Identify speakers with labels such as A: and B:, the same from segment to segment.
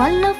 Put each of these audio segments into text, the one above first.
A: ไ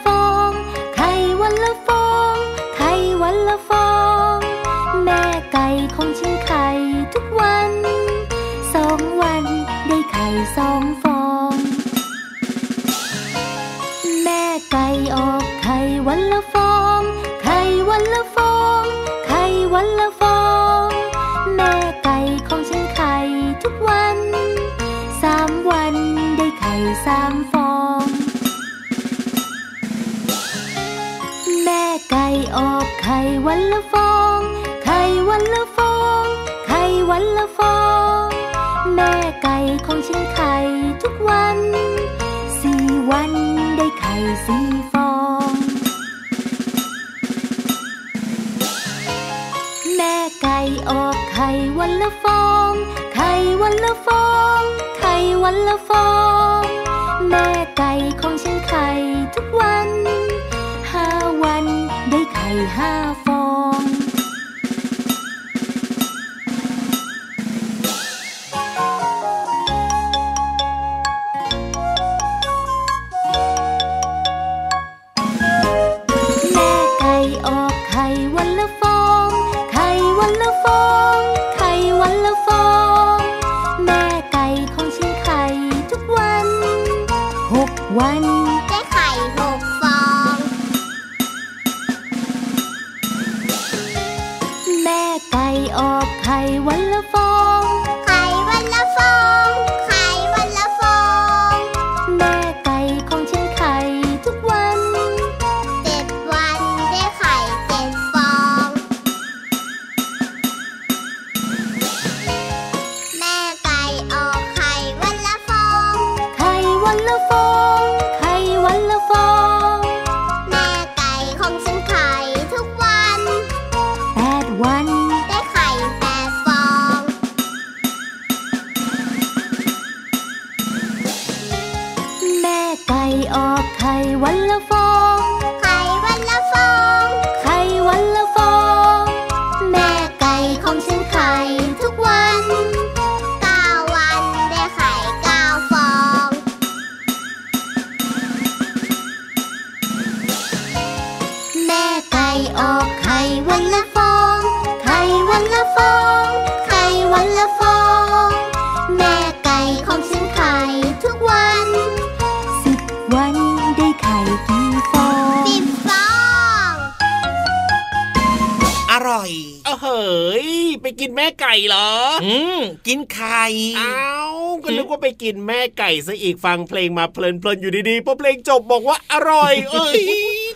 A: กินแม่ไก่
B: เห
C: รอ
D: อืมกินไข่
C: อ้าวก็นึกว่าไปกินแม่ไก่ซะอีกฟังเพลงมาเพลินๆอยู่ดีๆพอเพลงจบบอกว่าอร่อย เอ้ย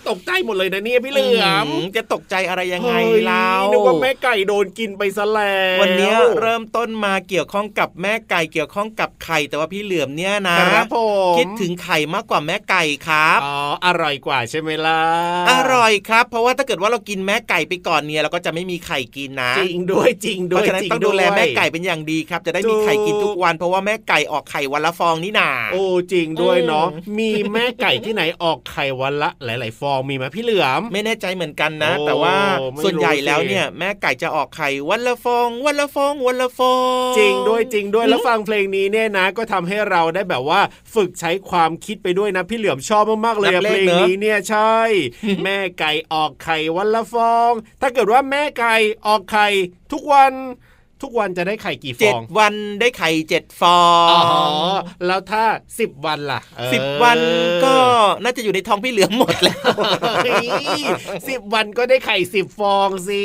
C: ตกใจหมดเลยนะเนี่ยพี่เหลือม
D: มจะตกใจอะไรยังไง
C: เฮ้ย
D: เล่า
C: นึกว่าแม่ไก่โดนกินไปซะแล้ว
D: วันเนี้ยเริ่มต้นมาเกี่ยวข้องกับแม่ไก่เกี่ยวข้องกับไข่แต่ว่าพี่เหลือมเนี่ยนะครับ
C: ผม
D: คิดถึงไข่มากกว่าแม่ไก่ครับ
C: อ๋ออร่อยกว่าใช่ไหมล่ะ
D: อร่อยครับ เพราะว่าถ้าเกิดว่าเรากินแม่ไก่ไปก่อนเนี่ยเราก็จะไม่มีไข่กินนะ
C: จริงด้วยจริง
D: เพ
C: ด้วย
D: ราะฉะนั้น
C: จริ
D: ต้องดูแล
C: วย
D: แม่ไก่เป็นอย่างดีครับ จะได้มีไข่กินทุกวัน เพราะว่าแม่ไก่ออกไข่วันละฟองนี่นา
C: โอ้จริงด้วยเนาะ
D: อืม
C: มีแม่ไก่ที่ไหนออกไข่วันละหลาย ๆ ฟององมีไหมพี่เหลือม
D: ไม่แน่ใจเหมือนกันนะ แต่ว่าส่วนใหญ่แล้วเนี่ยแม่ไก่จะออกไข่วันละฟอง วันละฟอง วันละฟอง
C: จริงด้วยจริงด้วยแล้วฟังเพลงนี้เนี่ยนะ ก็ทำให้เราได้แบบว่าฝึกใช้ความคิดไปด้วยนะ พี่เหลือมชอบมากๆเลยเพ
D: ล
C: งนี้เนี่ยใช่ แม่ไก่ออกไข่วันละฟอง ถ้าเกิดว่าแม่ไก่ออกไข่ทุกวัน ทุกวันจะได้ไข่กี่ฟ
D: เจ็ด
C: อง
D: วันได้ไข่เจ็ดฟอ
C: อ๋องแล้วถ้าสิบวันล่ะเออ
D: สิบวันก็น่าจะอยู่ในท้องพี่เหลือมหมดแล้ว
C: เฮ้ยสิบวันก็ได้ไข่สิบฟองสิ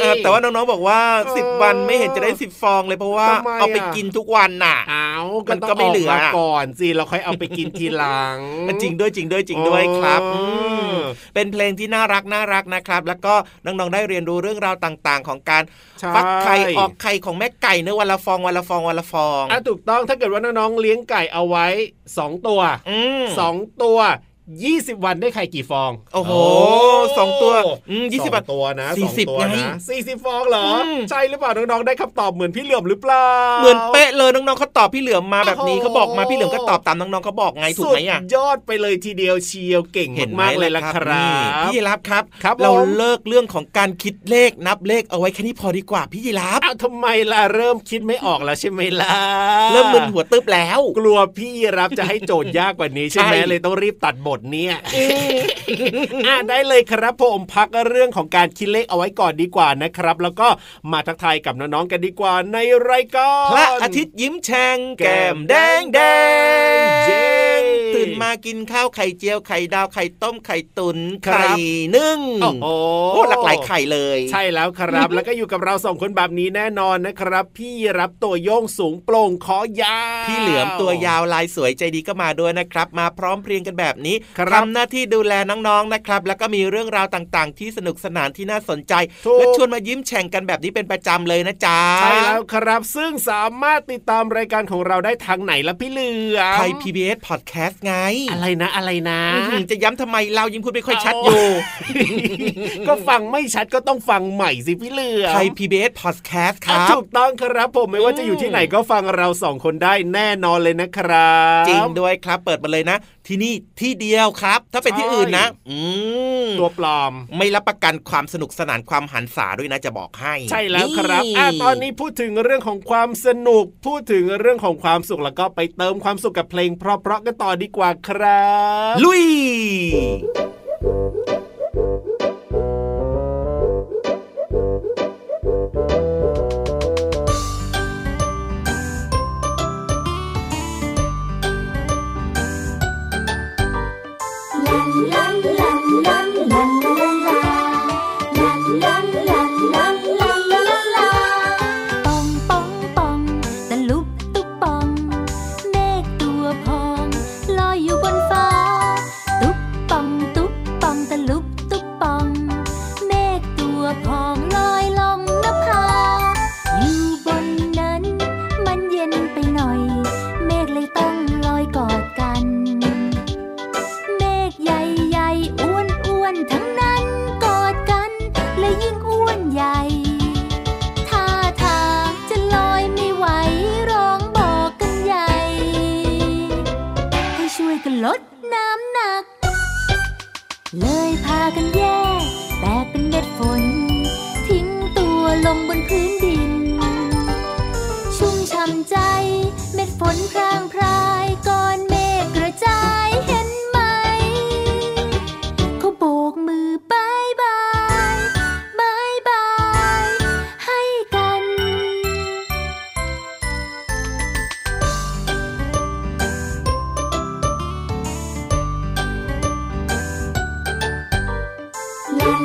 D: เออแต่ว่าน้องๆบอกว่า
C: เออ
D: สิบวันไม่เห็นจะได้สิบฟองเลยเพราะว่า
C: ทำไม
D: เอาไป
C: อะ
D: กินทุกวันน่ะ
C: อ้าว
D: มั
C: ก็
D: น
C: ต้อง
D: ก็ไม่เหลือ
C: กมาก่อนสิเราค่อยเอาไปกินทีหลัง
D: จริงด้วยจริงด้วยจริงด้วยครับ
C: อ๋ออื
D: มเป็นเพลงที่น่ารักน่ารักนะครับ แล้วก็น้องๆได้เรียนรู้เรื่องราวต่าง ๆ ของการ
C: ใช่
D: ฟักไข่ออกไข่ของแม่ไก่เนื้อวันละฟองวันละฟองวันละฟอง
C: อะถูกต้องถ้าเกิดว่าน้องๆเลี้ยงไก่เอาไว้สองตัว
D: อืม
C: สองตัว ยี่สิบวันได้ไข่กี่ฟอง
D: โอ้โหสองตัวอืมยี่สิบ
C: สองตัวนะ
D: สี่สิบ
C: องตัว
D: ไง
C: นะสี่สิบฟองเหรออ
D: ม
C: ใช่หรือเปล่าน้องๆได้คำตอบเหมือนพี่เหลือมหรือเปล่า
D: เหมือนเป๊ะเลยน้องๆเขาตอบพี่เหลือมมาแบบนี้
C: โอ้โห
D: เขาบอกมาพี่เหลือมก็ตอบตามน้องๆเขาบอกไงถูกไหมอะ
C: สุดยอดไปเลยทีเดียวเชียวเก่ง
D: เห็นไห
C: มากๆเลยละครั
D: นี่
C: บ
D: พี่ยีรับครับ
C: ครับ
D: เรา
C: ผม
D: เลิกเรื่องของการคิดเลขนับเลขเอาไว้แค่นี้พอดีกว่าพี่ยีรับ
C: อ้าวทำไมล่ะเริ่มคิดไม่ออกแล้วใช่ไหมล่ะ
D: เริ่มมึนหัวตึ๊บแล้ว
C: กลัวพี่รับจะให้โจทย์ยากกว่านี้ใช่ไหม
D: ใช่
C: เลยต้องรีบตัดบทเนี่ยอะได้เลยครับผมพักเรื่องของการคิดเลขเอาไว้ก่อนดีกว่านะครับ แล้วก็มาทักทายกับน้องๆกันดีกว่าในรายการ
D: พระอาทิตย์ยิ้มแฉ่งแก้มแดงแดง
C: เย้
D: ตื่นมา กินข้าวไข่เจียวไข่ดาวไข่ต้มไข่ตุน
C: ครั
D: ไข่
C: บ
D: นึ่ง
C: โอ้โห
D: โอ้หลากหลายไข่เลย
C: ใช่แล้วครับ แล้วก็อยู่กับเราสองคนแบบนี้แน่นอนนะครับ พี่รับตัวโยงสูงโปร่งคอยาว
D: พี่เหลือมตัวยาวลายสวยใจดีก็มาด้วยนะครับ มาพร้อมเพรียงกันแบบนี้
C: ครับ
D: ทำหน้าที่ดูแลน้องๆนะครับ แล้วก็มีเรื่องราวต่างๆ ที่สนุกสนานที่น่าสนใจ
C: ถูก
D: และชวนมายิ้มแฉ่งกันแบบนี้เป็นประจำเลยนะจ๊ะ
C: ใช่แล้วครับ ซึ่งสามารถติดตามรายการของเราได้ทางไหนละพี่เหลือม
D: ไทย PBS Podcast ไง
C: อะไรนะอะไรนะ
D: อื้อหือจะย้ำทำไมเรายิ่งพูดไม่ค่อยชัดอยู่
C: ก็ฟังไม่ชัดก็ต้องฟังใหม่สิพี่เหลือม
D: ไทย PBS Podcast ค
C: อะ
D: รับ
C: ถูกต้องครับผมไม่ว่าจะอยู่ที่ไหนก็ฟังเราสองคนได้แน่นอนเลยนะครับ
D: จริงด้วยครับเปิดมาเลยนะ ที่นี่ที่เดียวครับ ถ้าเป็นที่อื่นนะอืม
C: ตัวปลอม
D: ไม่รับประกันความสนุกสนานความหันษาด้วยนะจะบอกให้
C: ใช่แล้วครับอะตอนนี้พูดถึงเรื่องของความสนุก พูดถึงเรื่องของความสุขแล้วก็ไปเติมความสุขกับเพลงเพราะๆกันต่อดีกว่าค
A: ครับ ลุย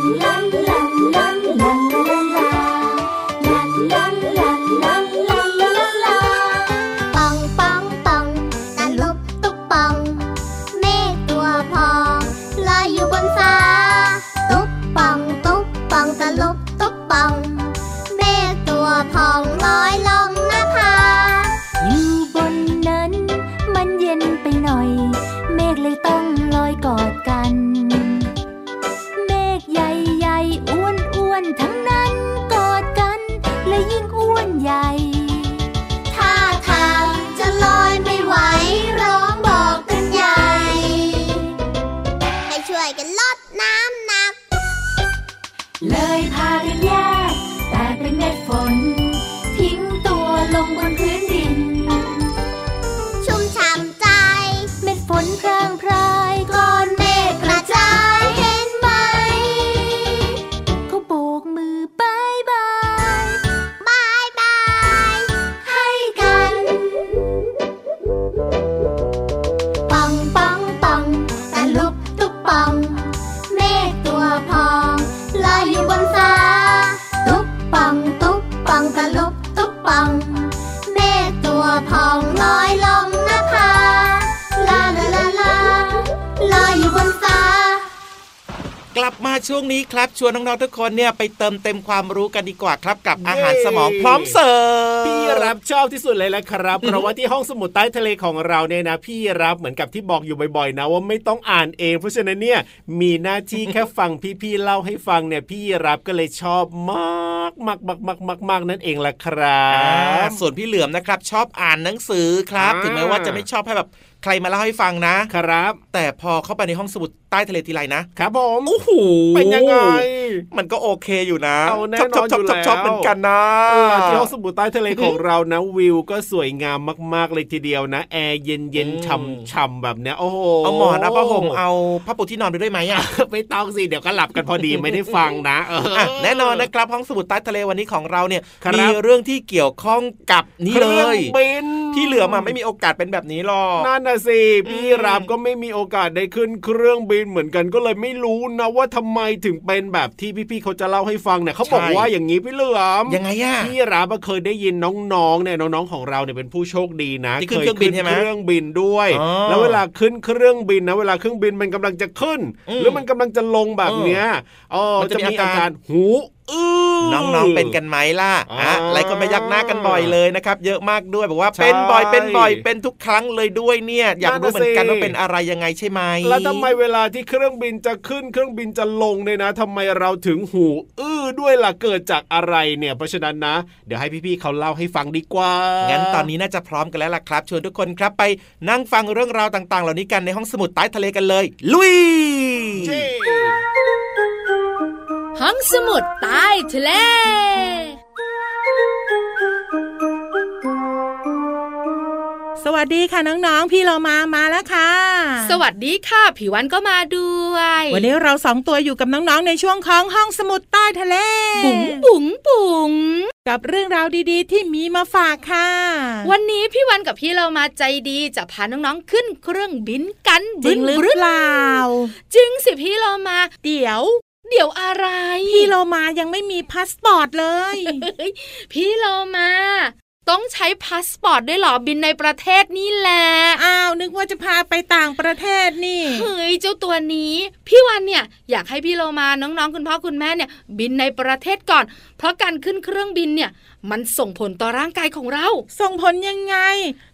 A: ป เลย
B: พากัน
A: แย
B: ก
A: แต่เป็นเม็ดฝน ทิ้งตัวลงบนพื้นดิน
B: ช่
D: วงนี้ครับชวนน้องๆทุกคนเนี่ยไปเติมเต็มความรู้กันดีกว่าครับกับอาหารสมองพร้อมเสิร์ฟ
C: พี่รับชอบที่สุดเลยแหละครับเพราะว่าที่ห้องสมุดใต้ทะเลของเราเนี่ยนะ พี่รับเหมือนกับที่บอกอยู่บ่อยๆนะว่าไม่ต้องอ่านเอง เพราะฉะนั้นเนี่ยมีหน้าที่แค่ฟังพี่ๆเล่าให้ฟังเนี่ยพี่รับก็เลยชอบมากมากมากมากมากมากนั่นเองล่ะครับ
D: ส่วนพี่เหลือมนะครับ ชอบอ่านหนังสือครับ
C: อ่า
D: ถึงแม้ว่าจะไม่ชอบให้แบบ ใครมาเล่าให้ฟังนะ
C: ครับ
D: แต่พอเข้าไปในห้องสมุดใต้ทะเลทีไรนะครับ
C: ผม
D: โอ้โห
C: เป็นยังไง
D: มันก็โอเคอยู่นะ
C: เอาแน่
D: ชอบ
C: นอน
D: ชอบชอบชอบ
C: อยู่แล้ว
D: เหมือนกันนะ
C: เออที่ห้องสมุดใต้ทะเลของเรานะวิวก็สวยงามมากๆเลยทีเดียวนะ แอร์เย็นเย็น
D: อืม
C: ช่ำช่ำแบบเนี้ยโอ้โห
D: เอาหมอนเอาผ้าห่มเอาผ้าปูที่นอนไปด้วยไหมอะ
C: ไม่ต้องสิเดี๋ยวก็หลับกันพอดีไม่ได้ฟังนะเออ
D: อะแน่นอนนะครับห้องสมุดใต้ทะเลวันนี้ของเราเนี่ย
C: ครับ
D: มีเรื่องที่เกี่ยวข้องกับนี่เล
C: ครื่อง
D: ย
C: บิน
D: พี่เหลือมาไม่มีโอกาสเป็นแบบนี้หรอก
C: นั่นน่ะสิพี่
D: อืม
C: รามก็ไม่มีโอกาสได้ขึ้นเครื่องบินเหมือนกันก็เลยไม่รู้นะว่าทำไมถึงเป็นแบบที่พี่ๆเขาจะเล่าให้ฟังเนี่ยเขาบอกว่าอย่างนี้พี่เหลือม
D: ยังไงอะ
C: พี่รามเคยได้ยินน้องๆเนี่ยน้องๆของเราเนี่ยเป็นผู้โชคดีนะ
D: ที่ขึ้นเครื่องบินใช่ไหม
C: เครื่องบินด้วย
D: อ๋อ
C: แล้วเวลาขึ้นเครื่องบินนะเวลาเครื่องบินมันกำลังจะขึ้น
D: อืม
C: หรือมันกำลังจะลงแบบเนี้ยอ๋อ
D: มันจะ
C: จะ
D: มี
C: มี
D: อา
C: อา
D: การ
C: การหูอื้อ
D: น้องๆเป็นกันไหมล่ะ
C: อ่า
D: อะหลายคนไปยักหน้ากันบ่อยเลยนะครับ เยอะมากด้วยบอกว่า
C: ใช่
D: เป็นบ่อยเป็นบ่อยเป็นทุกครั้งเลยด้วยเนี่ย อยากรู้เหมือนกัน
C: นั่นน่ะสิ
D: ว่าเป็นอะไรยังไงใช่ไหม
C: แล้วทำไมเวลาที่เครื่องบินจะขึ้นเครื่องบินจะลงเนี่ยนะทำไมเราถึงหู อื้อด้วยล่ะเกิดจากอะไรเนี่ย เพราะฉะนั้นนะ เดี๋ยวให้พี่ๆเขาเล่าให้ฟังดีกว่า
D: งั้
C: งั้
D: นตอนนี้น่าจะพร้อมกันแล้วล่ะครับชวนทุกคนครับไปนั่งฟังเรื่องราวต่างๆ เหล่านี้กันในห้องสมุดใต้ทะเลกันเลย ลุย
E: ห้องสมุดใต้ทะเล
F: สวัสดีค่ะน้องๆ พี่โลมามาแล้วค่ะ
E: สวัสดีค่ะ พี่วาฬก็มาด้วย
F: วันนี้เราสองตัวอยู่กับน้องๆ ในช่วงของห้องสมุดใต้ทะเล
E: บุ๋งบุ๋งบุ๋ง
F: กับเรื่องราวดีๆ ที่มีมาฝากค่ะ
E: วันนี้พี่วาฬกับพี่โลมาใจดีจะพาน้องๆ ขึ้นเครื่องบินกัน
F: จริงหรือ
E: บึ้น
F: เปล่า
E: จริงสิพี่โลมา
F: เดี๋ยว
E: เดี๋ยวอะไร
F: พี่โลมายังไม่มีพาสปอร์ตเลย
E: เฮ้ยพี่โลมาต้องใช้พาสปอร์ตด้วยเหรอบินในประเทศนี่แหละ
F: อ้าว นึกว่าจะพาไปต่างประเทศนี่
E: เฮ้ย เจ้าตัวนี้ พี่วาฬเนี่ย อยากให้พี่โลมาน้องๆ คุณพ่อคุณแม่เนี่ย บินในประเทศก่อน เพราะการขึ้นเครื่องบินเนี่ย มันส่งผลต่อร่างกายของเรา
F: ส่งผลยังไง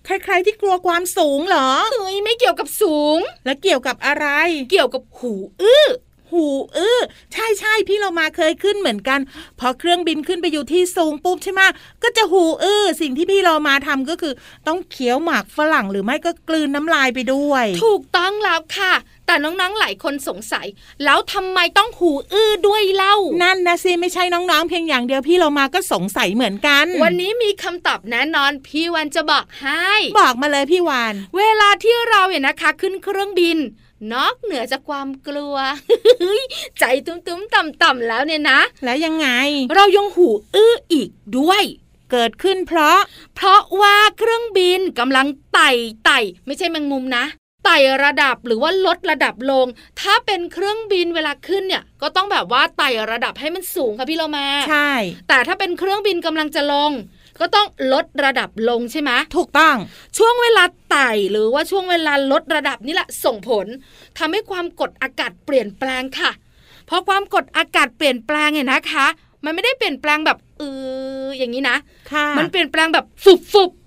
F: ใครๆที่กลัวความสูงเหรอ
E: เฮ้ย ไม่เกี่ยวกับสูง
F: แล้วเกี่ยวกับอะไร
E: เกี่ยวกับหูอื้อ
F: หูอื้อใช่ใช่พี่เรามาเคยขึ้นเหมือนกัน พอเครื่องบินขึ้นไปอยู่ที่สูงปุ๊บใช่ไหมก็จะหูอื้อสิ่งที่พี่เรามาทำก็คือ ต้องเคี้ยวหมากฝรั่งหรือไม่ก็กลืนน้ำลายไปด้วย
E: ถูกต้องแล้วค่ะ แต่น้องๆหลายคนสงสัย แล้วทำไมต้องหูอื้อด้วยเล่า
F: นั่นนะสิไม่ใช่น้องๆเพียงอย่างเดียวพี่เรามาก็สงสัยเหมือนกัน
E: วันนี้มีคำตอบแน่นอน พี่วันจะบอกให้
F: บอกมาเลยพี่วาน
E: เวลาที่เราเนี่ยนะคะ ขึ้นเครื่องบิน นอกเหนือจากความกลัว ใจตุ้มๆต่ำๆแล้วเนี่ยนะ
F: แล้วยังไง
E: เรายังหูอื้ออีกด้วย
F: เกิดขึ้นเพราะ
E: เพราะว่าเครื่องบินกำลังไต่ไต่ ไม่ใช่แมงมุมนะไต่ระดับหรือว่าลดระดับลง ถ้าเป็นเครื่องบินเวลาขึ้นเนี่ย ก็ต้องแบบว่าไต่ระดับให้มันสูงค่ะพี่เรามา
F: ใช่
E: แต่ถ้าเป็นเครื่องบินกำลังจะลง ก็ต้องลดระดับลงใช่ไหม
F: ถูกต้อง
E: ช่วงเวลาไต่หรือว่าช่วงเวลาลดระดับนี่แหละส่งผลทำให้ความกดอากาศเปลี่ยนแปลงค่ะพอความกดอากาศเปลี่ยนแปลงเนี่ยนะคะ มันไม่ได้เปลี่ยนแปลงแบบเอออย่างนี้นะ
F: ค่ะ
E: มันเปลี่ยนแปลงแบบฟุบฟุบ
F: เ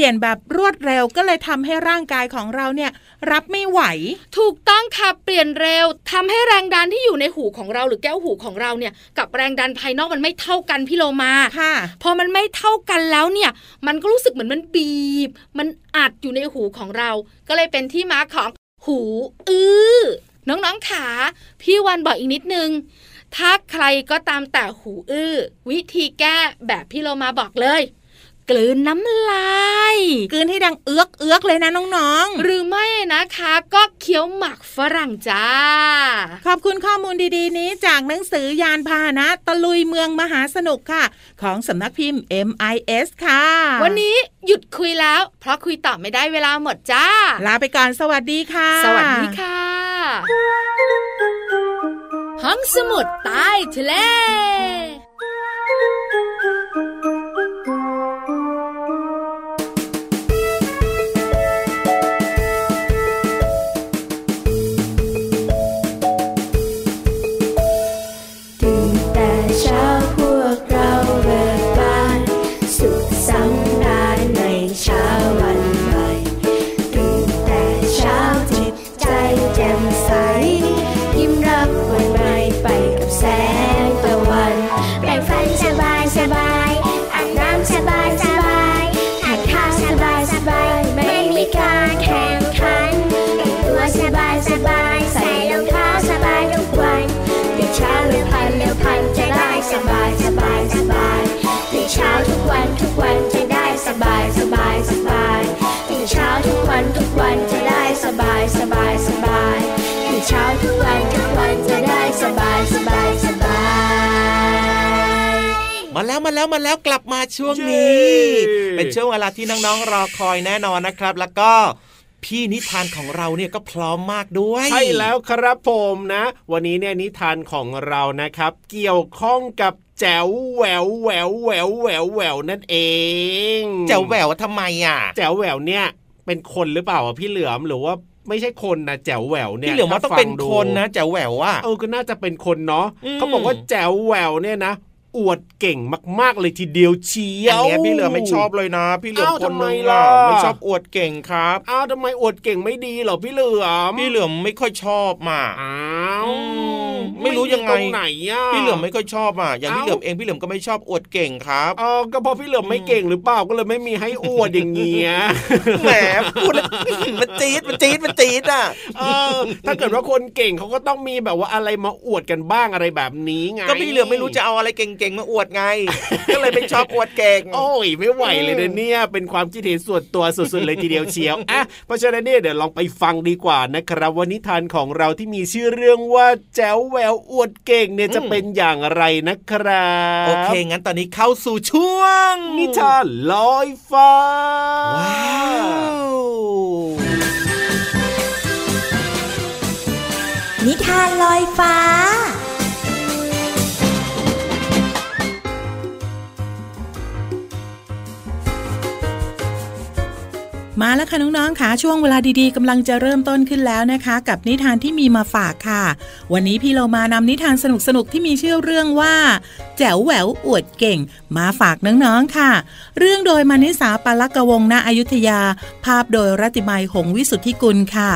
F: ปลี่ยนแบบรวดเร็วก็เลยทำให้ร่างกายของเราเนี่ยรับไม่ไหว
E: ถูกต้องค่ะเปลี่ยนเร็วทำให้แรงดันที่อยู่ในหูของเราหรือแก้วหูของเราเนี่ยกับแรงดันภายนอกมันไม่เท่ากันพี่โลมา
F: ค่ะ
E: พอมันไม่เท่ากันแล้วเนี่ย มันก็รู้สึกเหมือนมันบีบ มันอัดอยู่ในหูของเรา ก็เลยเป็นที่มาของหูอื้อน้องๆขาพี่วันบอกอีกนิดนึงถ้าใครก็ตามแต่หูอื้อ วิธีแก้แบบพี่โลมาบอกเลย กลืนน้ำลาย
F: กลืนให้ดังเอื้อกเอื้อกเลยนะน้อง
E: หรือไม่นะคะ ก็เคี้ยวหมักฝรั่งจ้า
F: ๆขอบคุณข้อมูลดีๆ นี้จากหนังสือยานพาหนะตะลุยเมืองมหาสนุกค่ะ ของสำนักพิมพ์ MIS ค่ะ
E: วันนี้หยุดคุยแล้ว เพราะคุยต่อไม่ได้เวลาหมดจ้า
F: ลาไปก่อนสวัสดีค่ะ
E: สวัสดีค่ะห้องสมุดใต้ทะเล
G: ส
H: บายสบายสบาย
D: มาแล้วมาแล้วมาแล้วกลับมาช่วงนี้
C: เป็
D: นช่วงเวลาที่น้องๆรอคอยแน่นอนนะครับ แล้วก็พี่นิทานของเราเนี่ยก็พร้อมมากด้วย
C: ใช่แล้วครับผมนะ วันนี้เนี่ยนิทานของเรานะครับ เกี่ยวข้องกับแจ๋วแหววแหววแหววแหววแหววนั่นเอง
D: แจ๋วแหววทำไมอะ
C: แจ๋วแหววเนี่ยเป็นคนหรือเปล่าพี่เหลือมหรือว่า ไม่ใช่คนนะแจ๋วแหววเนี่ย
D: พี่เหลือมว่าต้องเป็น
C: ถ้ฟัดู
D: คนนะแจ๋วแหววอะ
C: เออก็น่าจะเป็นคนเนาะ
D: อืม
C: เขาบอกว่าแจ๋วแหววเนี่ยนะอวดเก่งมาก ๆ เลยทีเดียวเชีย
D: อัน
C: ว
D: เนี้ยพี่เหลือมไม่ชอบเลยนะ พี่เหลือม
C: อ้าว
D: คน
C: ทำไม
D: นึง
C: ล่ะ
D: ล่ะไม่ชอบอวดเก่งครับ
C: อ้าวทำไมอวดเก่งไม่ดีเหรอพี่เหลือม
D: พี่เหลือมไม่ค่อยชอบมา
C: อ้าว
D: อืม ไม่รู้ยังไง
C: ตรงไหนอะ
D: พี่เหลือมไม่ค่อยชอบอะอย่าง
C: เอ้า
D: พี่เหลือมเองพี่เหลือมก็ไม่ชอบอวดเก่งครับ
C: เออก็เพราะพี่เหลือมไม่เก่งหรือเปล่าก็เลยไม่มีให้อวดอย่างเงี้ย
D: แหมพูดแล้วมันจี๊ดมันจี๊ดมันจี๊ดอะ
C: เออถ้าเกิดว่าคนเก่งเขาก็ต้องมีแบบว่าอะไรมาอวดกันบ้างอะไรแบบนี้ไง
D: ก็พี่เหลือมไม่รู้จะเอาอะไรเก่งๆมาอวดไง ก็เลยไม่ชอบอวดเก่ง
C: โอ้ยไม่ไหวเลยนะเนี่ย เป็นความคิดเห็นส่วนตัวสุดๆเลยทีเดียวเชียวอะเพราะฉะนั้นเนี่ยเดี๋ยวลองไปฟังดีกว่านะครับว่านิทานของเราที่มีชื่อเรื่องว่าแจ๋วแหววอวดเก่งเนี่ยจะเป็นอย่างไรนะครับ
D: โอเคงั้นตอนนี้เข้าสู่ช่วง
C: นิทานลอยฟ้า
D: ว้าว
B: นิทานลอยฟ้า
F: มาแล้วค่ะน้องๆค่ะช่วงเวลาดีๆกำลังจะเริ่มต้นขึ้นแล้วนะคะ กับนิทานที่มีมาฝากค่ะ วันนี้พี่เรามานำนิทานสนุกๆที่มีชื่อเรื่องว่า แจ๋วแหววอวดเก่ง มาฝากน้องๆค่ะ เรื่องโดยมานิสาปาลกวงศ์ณอยุธยา ภาพโดยรัติมัยหงวิสุทธิกุลค่ะ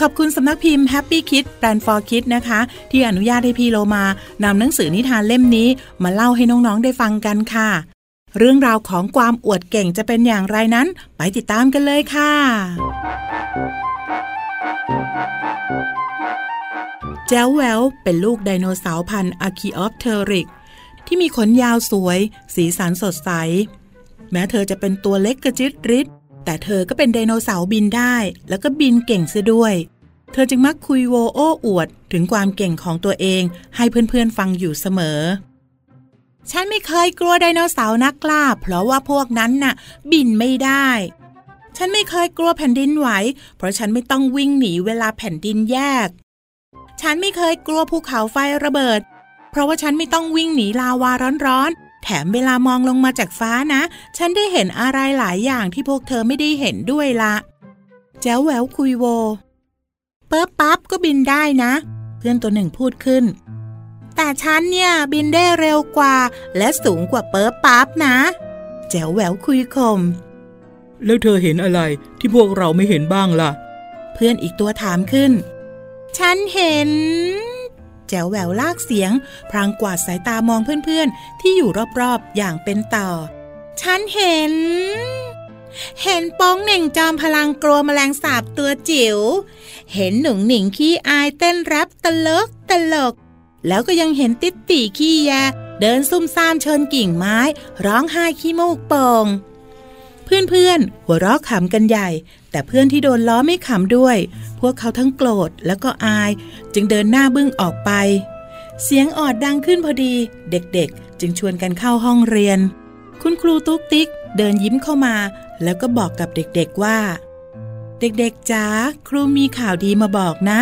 F: ขอบคุณสำนักพิมพ์ Happy Kids Brand for Kids นะคะ ที่อนุญาตให้พี่โลมานำหนังสือนิทานเล่มนี้ มาเล่าให้น้องๆได้ฟังกันค่ะ เรื่องราวของความอวดเก่งจะเป็นอย่างไรนั้น ไปติดตามกันเลยค่ะ แจ้วแววเป็นลูกไดโนเสาร์พันธุ์อาร์คีออปเทอริกซ์ ที่มีขนยาวสวย สีสันสดใส แม้เธอจะเป็นตัวเล็กกระจิริดแต่เธอก็เป็นไดโนเสาร์บินได้ แล้วก็บินเก่งเสียด้วย เธอจึงมักคุยโวโอ้อวดถึงความเก่งของตัวเองให้เพื่อนๆฟังอยู่เสมอ ฉันไม่เคยกลัวไดโนเสาร์นักล่าเพราะว่าพวกนั้นน่ะ บินไม่ได้ ฉันไม่เคยกลัวแผ่นดินไหว เพราะฉันไม่ต้องวิ่งหนีเวลาแผ่นดินแยก ฉันไม่เคยกลัวภูเขาไฟระเบิด เพราะว่าฉันไม่ต้องวิ่งหนีลาวาร้อนๆ แถมเวลามองลงมาจากฟ้านะ ฉันได้เห็นอะไรหลายอย่างที่พวกเธอไม่ได้เห็นด้วยละแจ๋วแหววคุยโวเปิ๊บปั๊บก็บินได้นะ เพื่อนตัวหนึ่งพูดขึ้น แต่ฉันเนี่ยบินได้เร็วกว่า และสูงกว่าเปิ๊บปั๊บนะ แจ๋วแหววคุยคม
I: แล้วเธอเห็นอะไรที่พวกเราไม่เห็นบ้างล่ะ
F: เพื่อนอีกตัวถามขึ้น ฉันเห็น แจ๋วแหววลากเสียง พรางกวาดสายตามองเพื่อนๆ ที่อยู่รอบๆ อย่างเป็นต่อ ฉันเห็น เห็นโป้องเหน่งจอมพลังกลัวแมลงสาบตัวจิ๋ว เห็นหนุ่งหนิงขี้อายเต้นแรปตลกตลก แล้วก็ยังเห็นติ๊ดตีขี้แย เดินซุ่มซ่ามเชิญกิ่งไม้ ร้องไห้ขี้มูกโป่งเพื่อนๆ หัวเราะขำกันใหญ่ แต่เพื่อนที่โดนล้อไม่ขำด้วย พวกเขาทั้งโกรธแล้วก็อาย จึงเดินหน้าบึ้งออกไป เสียงออดดังขึ้นพอดี เด็กๆ จึงชวนกันเข้าห้องเรียน คุณครูตุ๊กติ๊กเดินยิ้มเข้ามา แล้วก็บอกกับเด็กๆว่า เด็กๆจ๋าครูมีข่าวดีมาบอกนะ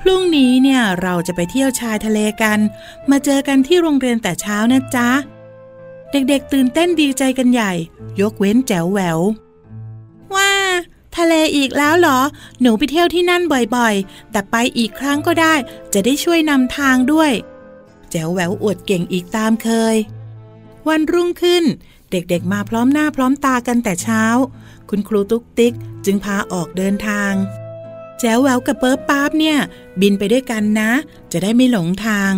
F: พรุ่งนี้เนี่ยเราจะไปเที่ยวชายทะเลกัน มาเจอกันที่โรงเรียนแต่เช้านะจ๊ะ เด็กๆตื่นเต้นดีใจกันใหญ่ ยกเว้นแจ๋วแหววว่า ทะเลอีกแล้วเหรอ หนูไปเที่ยวที่นั่นบ่อยๆ แต่ไปอีกครั้งก็ได้ จะได้ช่วยนำทางด้วย แจ๋วแหววอวดเก่งอีกตามเคย วันรุ่งขึ้น เด็กๆมาพร้อมหน้าพร้อมตากันแต่เช้า คุณครูตุ๊กติ๊กจึงพาออกเดินทาง แจ๋วแหววกับเปิร์ป๊าบเนี่ย บินไปด้วยกันนะ จะได้ไม่หลงทาง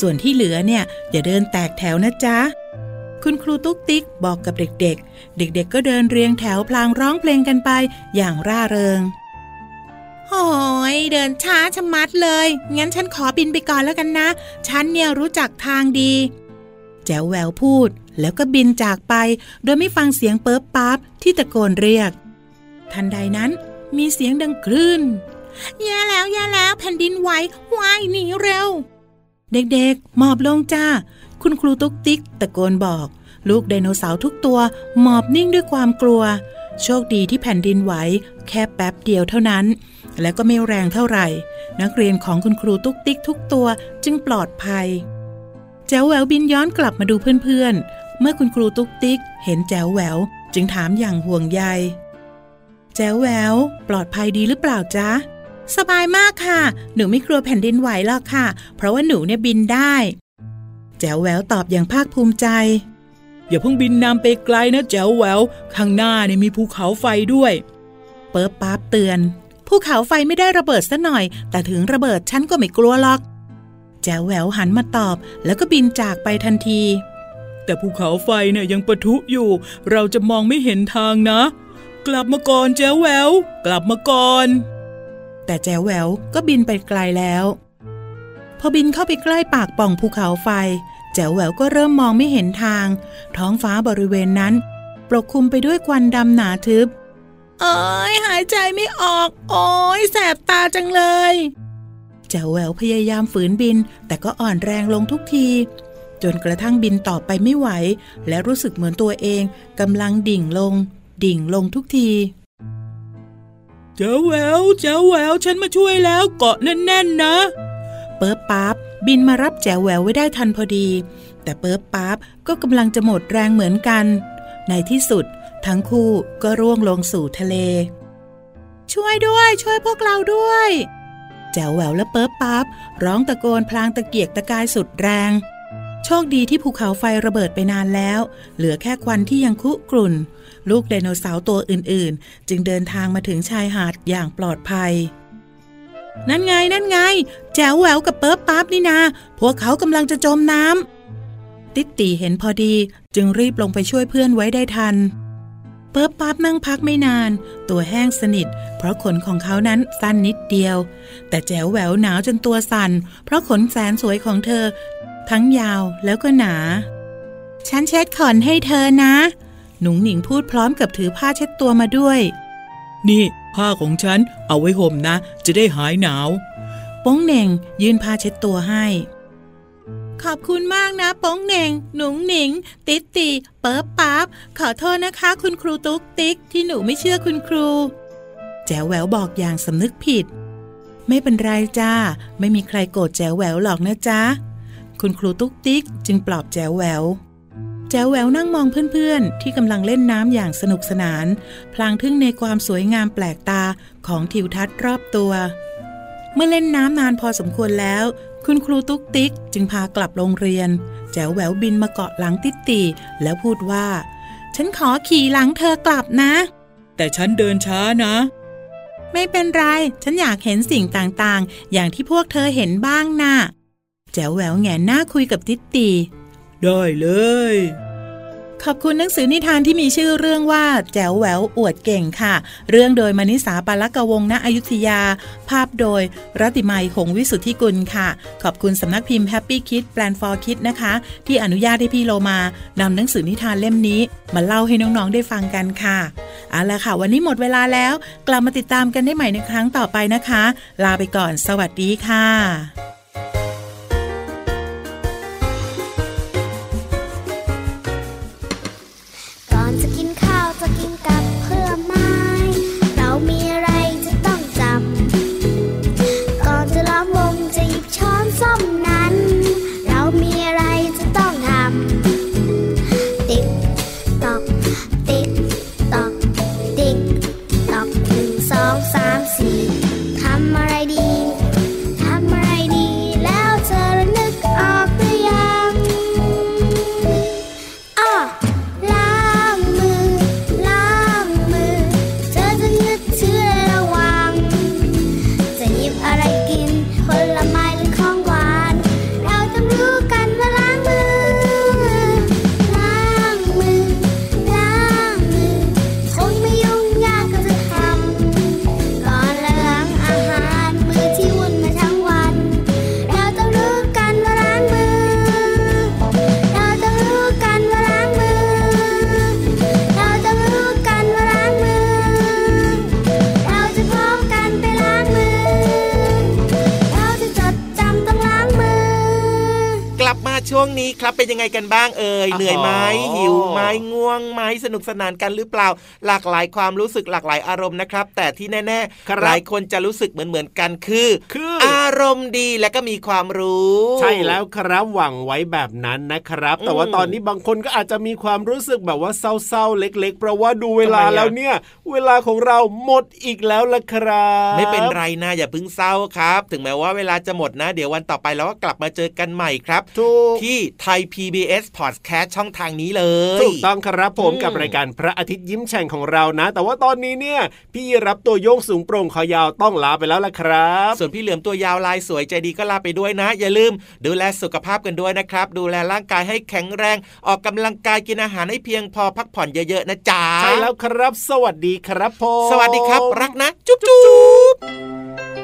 F: ส่วนที่เหลือเนี่ย อย่าเดินแตกแถวนะจ๊ะ คุณครูตุ๊กติ๊กบอกกับเด็กๆ เด็กๆ ก็เดินเรียงแถวพลางร้องเพลงกันไปอย่างร่าเริงโอ้ยเดินช้าชะมัดเลย งั้นฉันขอบินไปก่อนแล้วกันนะ ฉันเนี่ยรู้จักทางดี แจ๋วแววพูด แล้วก็บินจากไป โดยไม่ฟังเสียงเปิบปั๊บที่ตะโกนเรียก ทันใดนั้นมีเสียงดังคลื่นแย่แล้วแย่แล้วแผ่นดินไหววายหนีเร็ว เด็กๆ หมอบลงจ้า คุณครูตุ๊กติ๊กตะโกนบอก ลูกไดโนเสาร์ทุกตัว หมอบนิ่งด้วยความกลัว โชคดีที่แผ่นดินไหวแค่แป๊บเดียวเท่านั้น และก็ไม่แรงเท่าไหร่ นักเรียนของคุณครูตุ๊กติ๊กทุกตัวจึงปลอดภัยแจ๋วแหววบินย้อนกลับมาดูเพื่อน เมื่อคุณครูตุ๊กติ๊ก เห็นแจ๋วแหวว จึงถามอย่างห่วงใย แจ๋วแหวว ปลอดภัยดีหรือเปล่าจ๊ะ สบายมากค่ะ หนูไม่กลัวแผ่นดินไหวหรอกค่ะ เพราะว่าหนูเนี่ยบินได้ แจ๋วแหววตอบอย่างภาคภูมิใจ
I: อย่าเพิ่งบินนำไปไกลนะแจ๋วแหวว ข้างหน้าเนี่ยมีภูเขาไฟด้วย
F: เปิบปั๊บเตือน ภูเขาไฟไม่ได้ระเบิดซะหน่อย แต่ถึงระเบิดฉันก็ไม่กลัวหรอก แจ๋วแหววหันมาตอบ แล้วก็บินจากไปทันที
I: แต่ภูเขาไฟเนี่ยยังปะทุอยู่ เราจะมองไม่เห็นทางนะ กลับมาก่อนแจ๋วแหวว กลับมาก่อน
F: แต่แจ๋วแหววก็บินไปไกลแล้ว พอบินเข้าไปใกล้ปากป่องภูเขาไฟ แจ๋วแหววก็เริ่มมองไม่เห็นทาง ท้องฟ้าบริเวณนั้น ปกคลุมไปด้วยควันดำหนาทึบเอ้ยหายใจไม่ออก โอ้ยแสบตาจังเลยแจ๋วแหววพยายามฝืนบิน แต่ก็อ่อนแรงลงทุกที จนกระทั่งบินต่อไปไม่ไหว และรู้สึกเหมือนตัวเองกำลังดิ่งลง ดิ่งลงทุกที
I: แจ๋วแหววแจ๋วแหววฉันมาช่วยแล้วเกาะแน่นๆนะ
F: เปิบปั๊บบินมารับแจ๋วแหววไว้ได้ทันพอดี แต่เปิบปั๊บก็กำลังจะหมดแรงเหมือนกัน ในที่สุด ทั้งคู่ก็ร่วงลงสู่ทะเล ช่วยด้วย ช่วยพวกเราด้วย แจ๋วแหววและเปิบปั๊บร้องตะโกนพลางตะเกียกตะกายสุดแรง โชคดีที่ภูเขาไฟระเบิดไปนานแล้ว เหลือแค่ควันที่ยังคุกรุ่น ลูกไดโนเสาร์ตัวอื่นๆ จึงเดินทางมาถึงชายหาดอย่างปลอดภัย นั่นไง นั่นไง แจ๋วแหววกับเปิบปั๊บนี่นา พวกเขากำลังจะจมน้ำ ติ๊ตตีเห็นพอดี จึงรีบลงไปช่วยเพื่อนไว้ได้ทัน เปิบปั๊บนั่งพักไม่นาน ตัวแห้งสนิท เพราะขนของเขานั้นสั้นนิดเดียว แต่แจ๋วแหววหนาวจนตัวสั่น เพราะขนแสนสวยของเธอ ทั้งยาวแล้วก็หนา ฉันเช็ดขนให้เธอนะ หนุ่งหนิงพูดพร้อมกับถือผ้าเช็ดตัวมาด้วย
I: นี่ ผ้าของฉันเอาไว้ห่มนะ จะได้หายหนาว
F: โป้งเหน่งยื่นผ้าเช็ดตัวให้ ขอบคุณมากนะโป้งเหน่ง หนุ่งหนิง ติ๊ตตีเปิบปั๊บขอโทษนะคะ คุณครูตุ๊กติ๊กที่หนูไม่เชื่อคุณครู แจ๋วแหววบอกอย่างสำนึกผิด ไม่เป็นไรจ้า ไม่มีใครโกรธแจ๋วแหววหรอกนะจ๊ะ คุณครูตุ๊กติ๊กจึงปลอบแจ๋วแหววแจ๋วแหววนั่งมองเพื่อนๆ ที่กำลังเล่นน้ำอย่างสนุกสนาน พลางทึ่งในความสวยงามแปลกตาของทิวทัศน์รอบตัว เมื่อเล่นน้ำนานพอสมควรแล้ว คุณครูตุ๊กติ๊กจึงพากลับโรงเรียน แจ๋วแหววบินมาเกาะหลังติดตีแล้วพูดว่า ฉันขอขี่หลังเธอกลับนะ
I: แต่ฉันเดินช้านะ
F: ไม่เป็นไร ฉันอยากเห็นสิ่งต่างๆ อย่างที่พวกเธอเห็นบ้างนะ่ะ แจ๋วแหววแงนหน้าคุยกับติดตี
I: ได้เลย
F: ขอบคุณหนังสือนิทานที่มีชื่อเรื่องว่า แจ๋วแหววอวดเก่งค่ะ เรื่องโดยมณิสาปาลกวงณอยุธยา ภาพโดยรัติมัยหงวิสุทธิกุลค่ะ ขอบคุณสำนักพิมพ์ Happy Kid Plan for Kid นะคะ ที่อนุญาตให้พี่โลมานำหนังสือนิทานเล่มนี้ มาเล่าให้น้องๆได้ฟังกันค่ะเอาละค่ะ วันนี้หมดเวลาแล้ว กลับมาติดตามกันได้ใหม่ในครั้งต่อไปนะคะ ลาไปก่อน สวัสดีค่ะ
D: otra เป็นยังไงกันบ้างเอ่ยเหนื่อยไหมหิวไหมง่วงไหมสนุกสนานกันหรือเปล่า หลากหลายความรู้สึกหลากหลายอารมณ์นะครับ แต่ที่แน่ๆหลายคนจะรู้สึกเหมือนเหมือนกันคือ
C: คือ
D: อารมณ์ดีและก็มีความรู้
C: ใช่แล้วครับหวังไว้แบบนั้นนะครับ แต่ว่าตอนนี้บางคนก็อาจจะมีความรู้สึกแบบว่าเศร้าๆเล็ก ๆ เพราะว่าดูเวลาแล้วเนี่ย เวลาของเราหมดอีกแล้วล่ะครับ
D: ไม่เป็นไรนะอย่าเพิ่งเศร้าครับ ถึงแม้ว่าเวลาจะหมดนะ เดี๋ยววันต่อไปเราก็กลับมาเจอกันใหม่ครับ
C: ถูก
D: ที่ไทย PBS Podcast ช่องทางนี้เลย
C: ถูกต้องครับผม
D: อืม
C: กับรายการพระอาทิตย์ยิ้มแฉ่งของเรานะ แต่ว่าตอนนี้เนี่ย พี่รับตัวโยงสูงโปร่งคอยาวต้องลาไปแล้วล่ะครับ
D: ส่วนพี่เหลือมตัวยาวลายสวยใจดีก็ลาไปด้วยนะ อย่าลืม ดูแลสุขภาพกันด้วยนะครับ ดูแลร่างกายให้แข็งแรง ออกกำลังกายกินอาหารให้เพียงพอพักผ่อนเยอะๆนะจ๊ะ
C: ใช่แล้วครับ สวัสดีครับผม
D: สวัสดีครับ รักนะ จุ๊บจุ๊บ